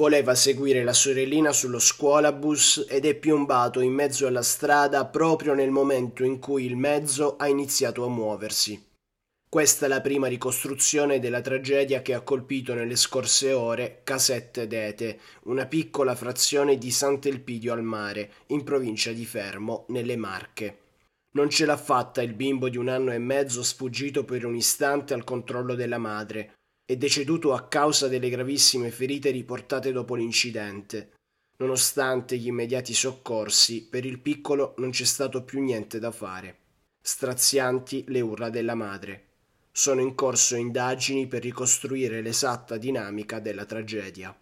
Voleva seguire la sorellina sullo scuolabus ed è piombato in mezzo alla strada proprio nel momento in cui il mezzo ha iniziato a muoversi. Questa è la prima ricostruzione della tragedia che ha colpito nelle scorse ore Casette d'Ete, una piccola frazione di Sant'Elpidio al mare, in provincia di Fermo, nelle Marche. Non ce l'ha fatta il bimbo di un anno e mezzo sfuggito per un istante al controllo della madre, è deceduto a causa delle gravissime ferite riportate dopo l'incidente. Nonostante gli immediati soccorsi, per il piccolo non c'è stato più niente da fare. Strazianti le urla della madre. Sono in corso indagini per ricostruire l'esatta dinamica della tragedia.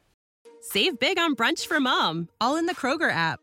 Save big on brunch for mom, all in the Kroger app.